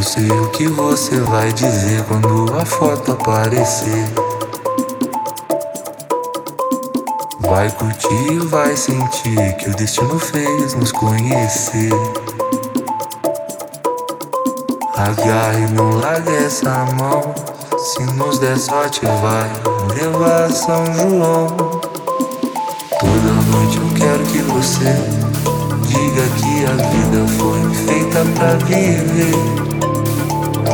sei o que você vai dizer quando a foto aparecer. Vai curtir, vai sentir que o destino fez nos conhecer. Agarre, não largue essa mão. Se nos der sorte, vai levar São João. Toda noite eu quero que você diga que a vida foi feita pra viver.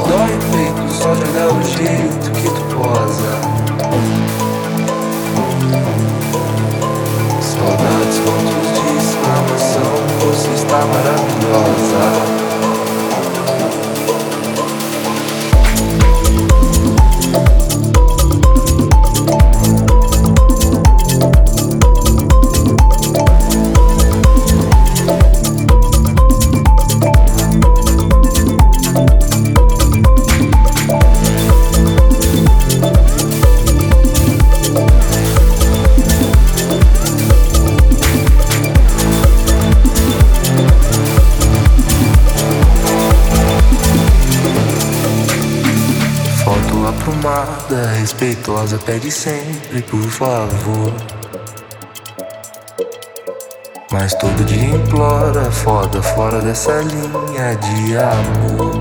Dói o peito só olhar o jeito que tu posa. Saudades, pontos de exclamação, você está maravilhosa. Respeitosa, pede sempre, por favor. Mas todo dia implora, foda, fora dessa linha de amor.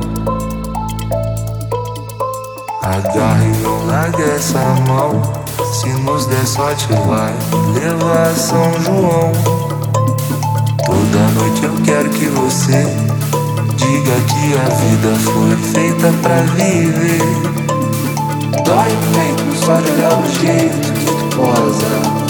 Agarre e largue essa mão. Se nos der sorte, vai levar São João. Toda noite eu quero que você diga que a vida foi feita pra viver. Дай мне кусок лёжки, тут полза